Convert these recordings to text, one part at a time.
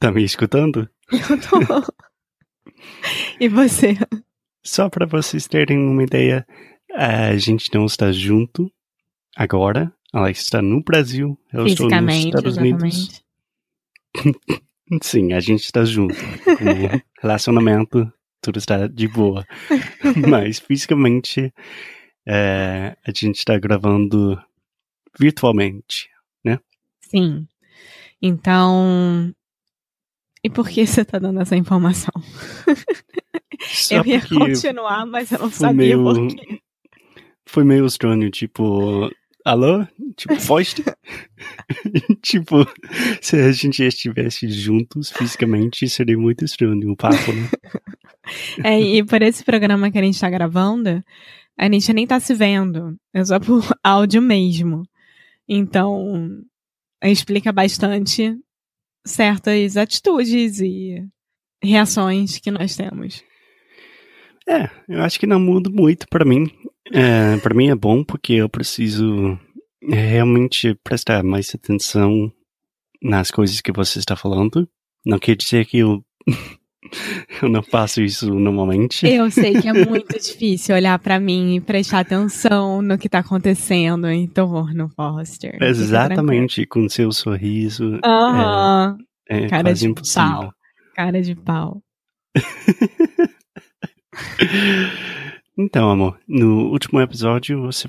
Tá me escutando? eu tô. e você? Só para vocês terem uma ideia, a gente não está junto agora. Alex está no Brasil, eu estou nos Fisicamente, Estados Unidos. Sim, a gente está junto. Relacionamento, tudo está de boa. Mas fisicamente, é, a gente está gravando virtualmente. Sim. Então. E por que você tá dando essa informação? Só eu ia continuar, mas eu não sabia meio- por quê. foi meio estranho, tipo, alô? Tipo, Foster? tipo, se a gente estivesse juntos fisicamente, seria muito estranho o papo, né? É, e por esse programa que a gente tá gravando, a gente nem tá se vendo. É só por áudio mesmo. Então, explica bastante certas atitudes e reações que nós temos. É, eu acho que não muda muito pra mim. É, para mim é bom porque eu preciso realmente prestar mais atenção nas coisas que você está falando. Não quer dizer que eu, eu não faço isso normalmente. Eu sei que é muito difícil olhar pra mim e prestar atenção no que tá acontecendo em torno, Foster. Exatamente, com seu sorriso. Aham. É Cara de impossível. pau. Cara de pau. Então, amor, no último episódio você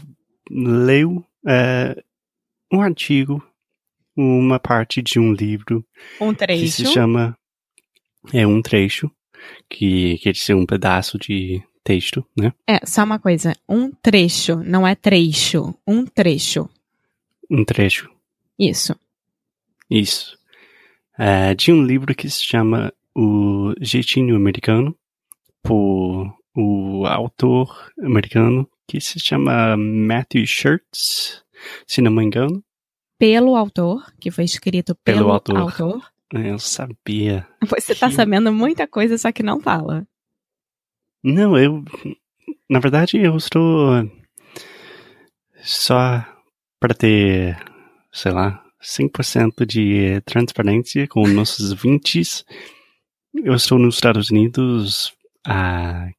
leu é, um artigo, uma parte de um livro Um que se trecho. chama é um trecho que quer dizer um pedaço de texto, né? É, só uma coisa. Um trecho, não é trecho. Um trecho. Um trecho, Isso. isso, é, de um livro que se chama O Jeitinho Americano, por o autor americano que se chama Matthew Shirts, se não me engano. Pelo autor, que foi escrito pelo, Pelo autor. autor. Eu sabia. Você tá Que- sabendo muita coisa, só que não fala. Não, eu. Na verdade, eu estou. Só para ter, sei lá, 100% de transparência com nossos 20. Eu estou nos Estados Unidos há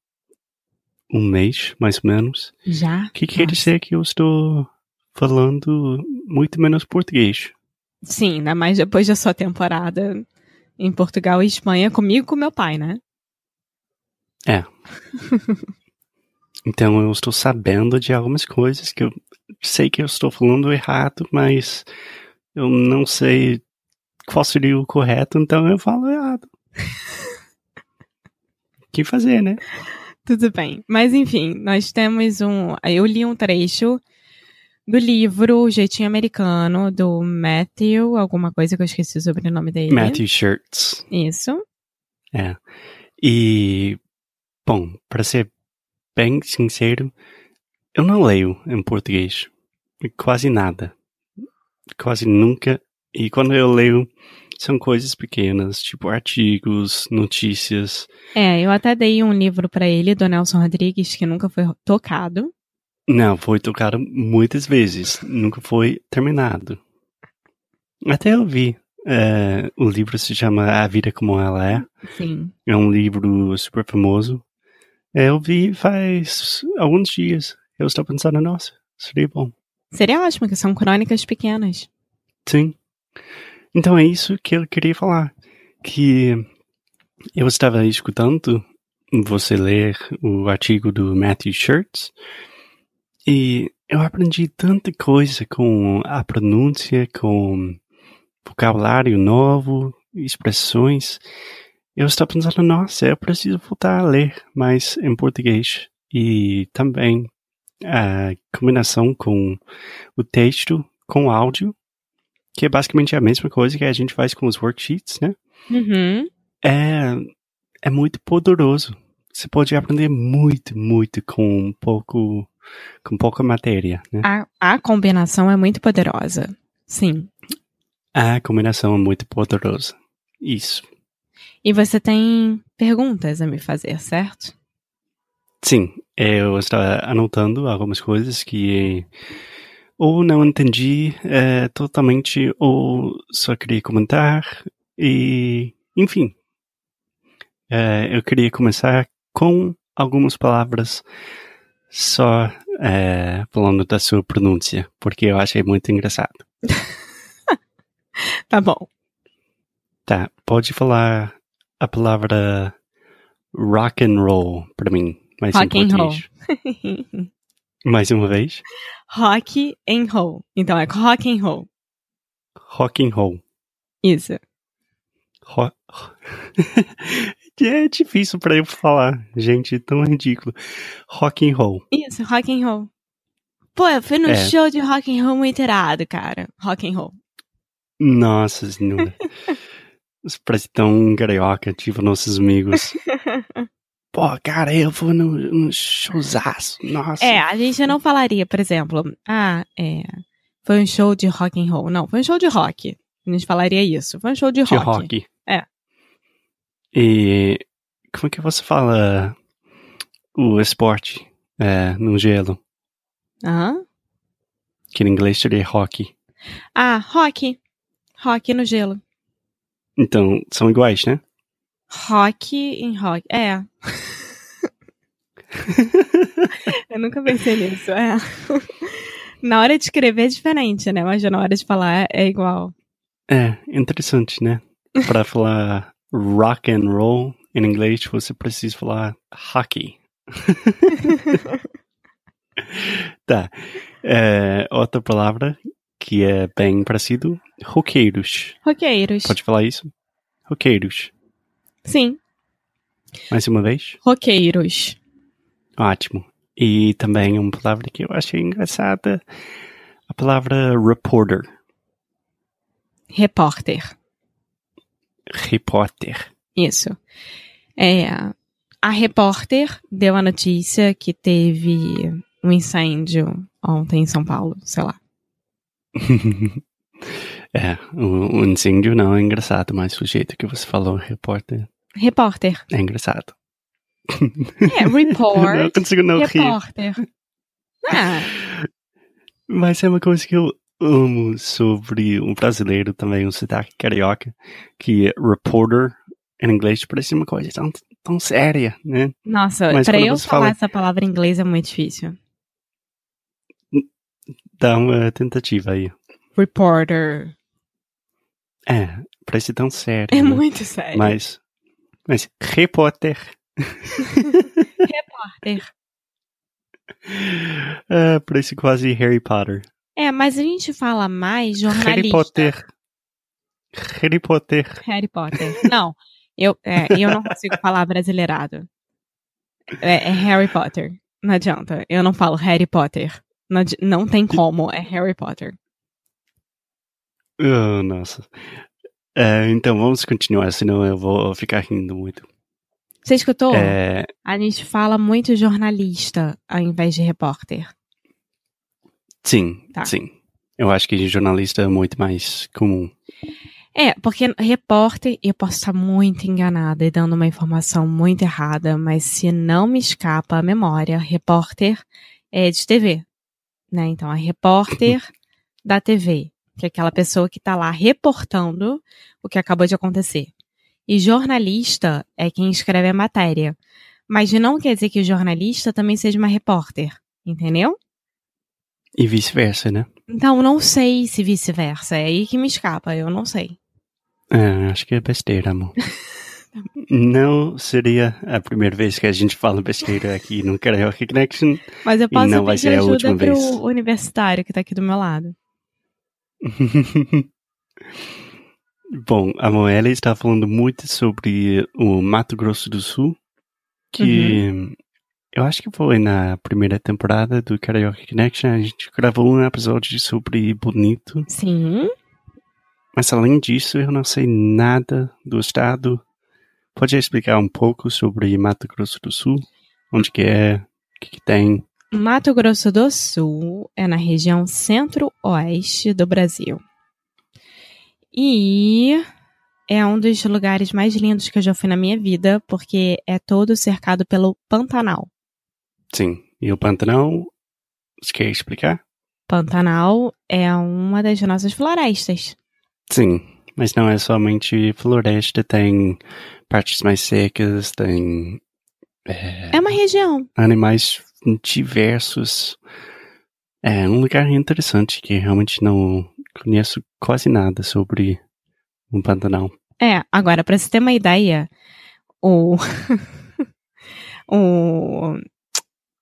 um mês, mais ou menos. Já? O que quer Nossa. dizer que eu estou falando muito menos português. Sim, ainda mais depois da sua temporada em Portugal e Espanha, comigo e com meu pai, né? Então eu estou sabendo de algumas coisas que eu sei que eu estou falando errado, mas eu não sei qual seria o correto, então eu falo errado. O que fazer, né? Tudo bem. Mas enfim, nós temos um. Eu li um trecho do livro O Jeitinho Americano, do Matthew, alguma coisa que eu esqueci o sobrenome dele. Matthew Shirts. Isso. É. E, bom, para ser bem sincero, eu não leio em português. Quase nada. Quase nunca. E quando eu leio, são coisas pequenas, tipo artigos, notícias. É, eu até dei um livro pra ele, do Nelson Rodrigues, que nunca foi tocado. Não, foi tocado muitas vezes, nunca foi terminado. Até eu vi. é, o livro se chama A Vida Como Ela É. Sim. É um livro super famoso. É, eu vi faz alguns dias. Eu estou pensando, nossa, seria bom. Seria ótimo, que são crônicas pequenas. Sim. Então é isso que eu queria falar. Que eu estava escutando você ler o artigo do Matthew Shirts e eu aprendi tanta coisa com a pronúncia, com vocabulário novo, expressões. Eu estou pensando, nossa, eu preciso voltar a ler mais em português. E também a combinação com o texto, com o áudio, que é basicamente a mesma coisa que a gente faz com os worksheets, né? Uhum. É, é muito poderoso. Você pode aprender muito, muito com pouco, com pouca matéria, né? A, a combinação é muito poderosa. Sim. A combinação é muito poderosa. Isso. E você tem perguntas a me fazer, certo? Sim, eu estava anotando algumas coisas que ou não entendi é, totalmente ou só queria comentar e enfim. É, eu queria começar com algumas palavras só é, falando da sua pronúncia porque eu achei muito engraçado. Tá bom. tá pode falar a palavra rock and roll para mim mais Rock em português. mais uma vez rock and roll. Então é rock and roll. rock and roll Isso. Ro- é difícil pra eu falar, gente, tão ridículo. Rock and roll. Isso, rock and roll. Pô, eu fui no É. show de rock and roll muito irado, cara. Rock and roll. Nossa senhora. Isso parece tão carioca, tipo nossos amigos. Pô, cara, eu vou no, no showzaço. Nossa. É, a gente não falaria, por exemplo, ah, é, foi um show de rock and roll. Não, foi um show de rock. A gente falaria isso. Foi um show de de rock. rock. É. E como é que você fala o esporte é, no gelo? Aham. Que em inglês seria hockey. Ah, rock. Rock no gelo. Então, são iguais, né? Rock em rock. É. Eu nunca pensei nisso, é. Na hora de escrever é diferente, né? Mas na hora de falar é igual. É, interessante, né? Pra falar rock and roll em inglês, você precisa falar hockey. tá. É, outra palavra que é bem parecido, roqueiros. Roqueiros. Pode falar isso? Roqueiros. Sim, Mais uma vez? roqueiros. Ótimo. E também uma palavra que eu achei engraçada, a palavra reporter. Repórter. Repórter. Isso. É, a repórter deu a notícia que teve um incêndio ontem em São Paulo, sei lá. é, o, o incêndio não é engraçado, mas o jeito que você falou, repórter, Repórter. é engraçado. É, report. não consigo não rir. repórter. Ah, Mas é uma coisa que eu amo sobre um brasileiro também, um sotaque carioca, que é reporter em inglês parece uma coisa tão, tão séria, né? nossa, Mas pra quando eu falar fala- essa palavra em inglês é muito difícil. Dá uma tentativa aí. Reporter. É, parece tão sério. É né? muito sério. Mas, mas repórter Repórter. é, parece quase Harry Potter. É, mas a gente fala mais jornalista. Harry Potter. Harry Potter. Harry Potter. Não, eu, é, eu não consigo falar brasileirado. É, é Harry Potter. Não adianta. Eu não falo Harry Potter. Não, não tem como. É Harry Potter. Oh, nossa. É, então vamos continuar, senão eu vou ficar rindo muito. Você escutou? É, A gente fala muito jornalista ao invés de repórter. sim, Tá. sim. Eu acho que jornalista é muito mais comum. É, porque repórter, eu posso estar muito enganada e dando uma informação muito errada, mas se não me escapa a memória, repórter é de TV, né? Então, a repórter da TV, que é aquela pessoa que tá lá reportando o que acabou de acontecer. E jornalista é quem escreve a matéria. Mas não quer dizer que o jornalista também seja uma repórter, entendeu? E vice-versa, né? Então, não sei se vice-versa. É aí que me escapa, eu não sei. É, acho que é besteira, amor. Não seria a primeira vez que a gente fala besteira aqui no Karaoke Connection. Mas eu posso não vai pedir ser a ajuda última pro vez. universitário que tá aqui do meu lado. Bom, a Moela está falando muito sobre o Mato Grosso do Sul, que eu acho que foi na primeira temporada do Karaoke Connection, a gente gravou um episódio sobre Bonito, Sim. mas além disso eu não sei nada do estado. Pode explicar um pouco sobre Mato Grosso do Sul? Onde que é? O que, que tem? Mato Grosso do Sul é na região centro-oeste do Brasil. E é um dos lugares mais lindos que eu já fui na minha vida, porque é todo cercado pelo Pantanal. Sim. E o Pantanal? Você quer explicar? Pantanal é uma das nossas florestas. Sim, mas não é somente floresta, tem partes mais secas, tem é, É uma região. animais diversos. É um lugar interessante que realmente não conheço quase nada sobre o Pantanal. É, agora, pra você ter uma ideia, o. o.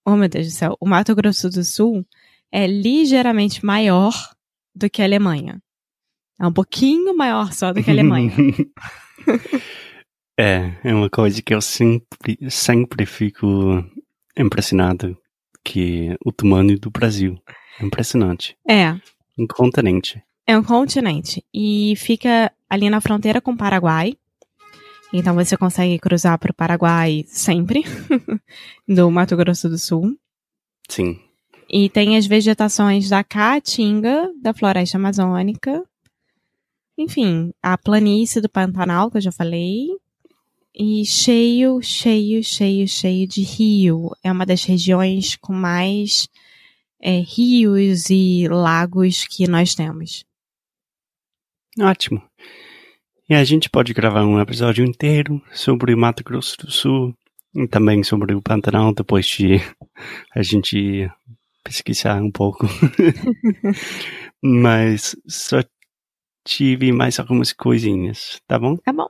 Oh, meu Deus do céu. O Mato Grosso do Sul é ligeiramente maior do que a Alemanha. É um pouquinho maior só do que a Alemanha. é, é uma coisa que eu sempre, sempre fico impressionado, que o tamanho do Brasil. É impressionante. é, Um continente. é um continente. E fica ali na fronteira com o Paraguai. Então você consegue cruzar para o Paraguai sempre, do Mato Grosso do Sul. Sim. E tem as vegetações da caatinga, da floresta amazônica. Enfim, a planície do Pantanal, que eu já falei. E cheio, cheio, cheio, cheio de rio. É uma das regiões com mais é, rios e lagos que nós temos. Ótimo. E a gente pode gravar um episódio inteiro sobre o Mato Grosso do Sul e também sobre o Pantanal depois de a gente pesquisar um pouco. Mas só tive mais algumas coisinhas, tá bom? Tá bom.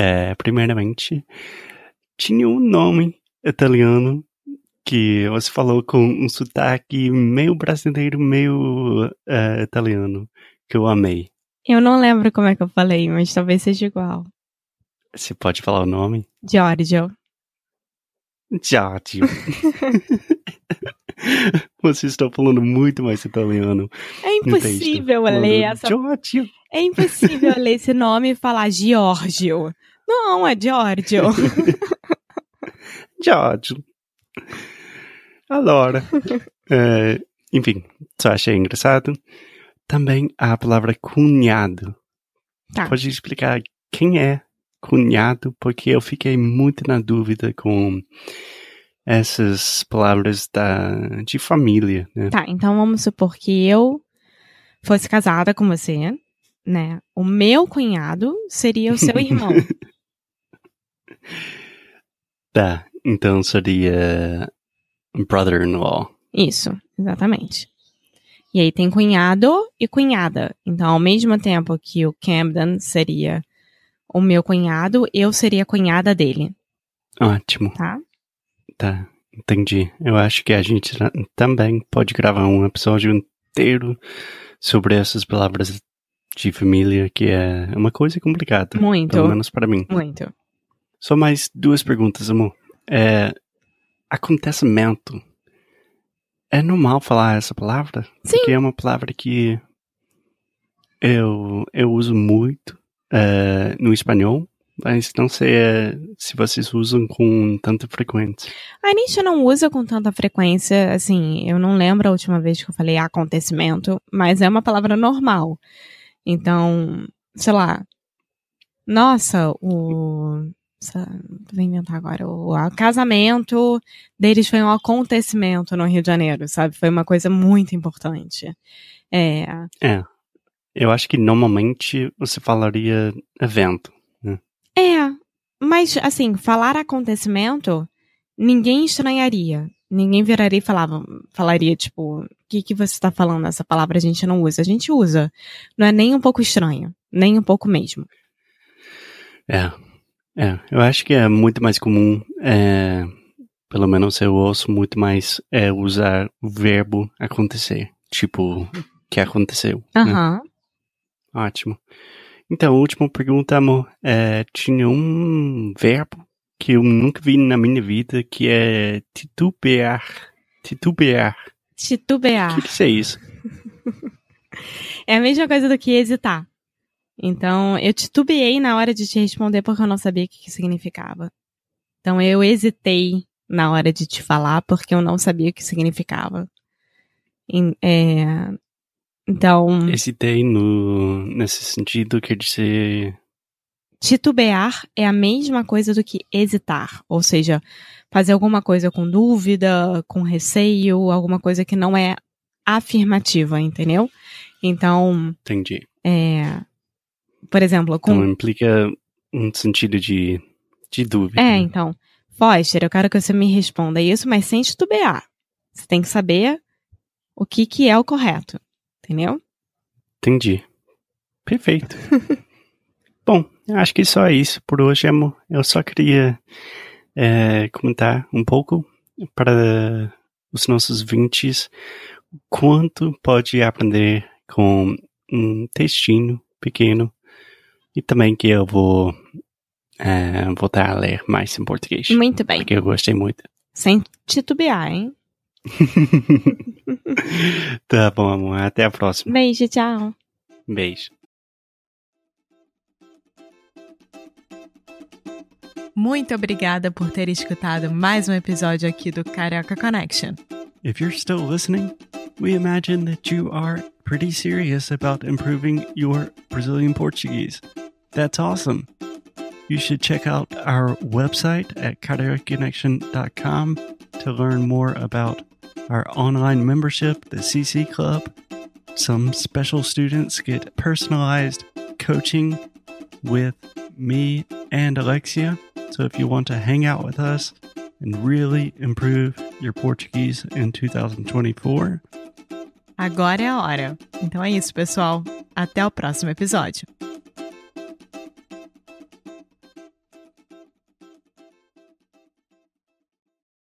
É, primeiramente, tinha um nome italiano que você falou com um sotaque meio brasileiro, meio é, italiano, que eu amei. Eu não lembro como é que eu falei, mas talvez seja igual. Você pode falar o nome? Giorgio. Giorgio. Você está falando muito mais italiano. É impossível ler essa. Giorgio. É impossível ler esse nome e falar Giorgio. Não, é Giorgio. Giorgio. Allora. é, enfim, só achei engraçado. Também a palavra cunhado. Tá. Pode explicar quem é cunhado? Porque eu fiquei muito na dúvida com essas palavras da, de família, né? Tá, então vamos supor que eu fosse casada com você, né? O meu cunhado seria o seu irmão. Tá, então seria brother-in-law. Isso, exatamente. E aí tem cunhado e cunhada. Então, ao mesmo tempo que o Camden seria o meu cunhado, eu seria a cunhada dele, Ótimo, tá? tá, entendi. Eu acho que a gente ta- também pode gravar um episódio inteiro sobre essas palavras de família, que é uma coisa complicada. Muito, Pelo menos para mim. muito. Só mais duas perguntas, amor. É, acontecimento. É normal falar essa palavra? Sim. Porque é uma palavra que eu, eu uso muito é, no espanhol, mas não sei é, se vocês usam com tanta frequência. A gente não usa com tanta frequência, assim, eu não lembro a última vez que eu falei acontecimento, mas é uma palavra normal. Então, sei lá. Nossa, o. Vou inventar agora. O, o casamento deles foi um acontecimento no Rio de Janeiro, sabe? Foi uma coisa muito importante. É. Eu acho que normalmente você falaria evento. É, mas assim, falar acontecimento, ninguém estranharia. Ninguém viraria e falava, falaria, tipo, o que, que você tá falando? Essa palavra a gente não usa. A gente usa. Não é nem um pouco estranho. Nem um pouco mesmo. É, é, eu acho que é muito mais comum, é, pelo menos eu ouço muito mais é, usar o verbo acontecer, tipo, que aconteceu. né? Aham. Ótimo. Então, a última pergunta, amor, é, tinha um verbo que eu nunca vi na minha vida, que é titubear. Titubear. O Titubear. que, que isso é isso? É a mesma coisa do que hesitar. Então, eu titubeei na hora de te responder porque eu não sabia o que, que significava. Então, eu hesitei na hora de te falar porque eu não sabia o que significava. Em- é, Então, Hesitei no, nesse sentido, quer dizer, titubear é a mesma coisa do que hesitar. Ou seja, fazer alguma coisa com dúvida, com receio, alguma coisa que não é afirmativa, entendeu? Então, entendi. é, por exemplo, com Então implica um sentido de, de dúvida. É, né? então. Foster, eu quero que você me responda isso, mas sem titubear. Você tem que saber o que, que é o correto. Entendeu? Entendi. Perfeito. Bom, acho que só é isso por hoje, amor. Eu só queria é, comentar um pouco para os nossos vintes quanto pode aprender com um textinho pequeno e também que eu vou é, voltar a ler mais em português. Muito bem. Porque eu gostei muito. Sem titubear, hein? tá bom, amor. Até a próxima. Beijo, tchau. Beijo. Muito obrigada por ter escutado mais um episódio aqui do Carioca Connection. If you're still listening, we imagine that you are pretty serious about improving your Brazilian Portuguese. That's awesome. You should check out our website at cariocaconnection.com to learn more about our online membership, the CC Club. Some special students get personalized coaching with me and Alexia. So if you want to hang out with us and really improve your Portuguese in 2024, Agora é a hora. Então é isso, pessoal. Até o próximo episódio.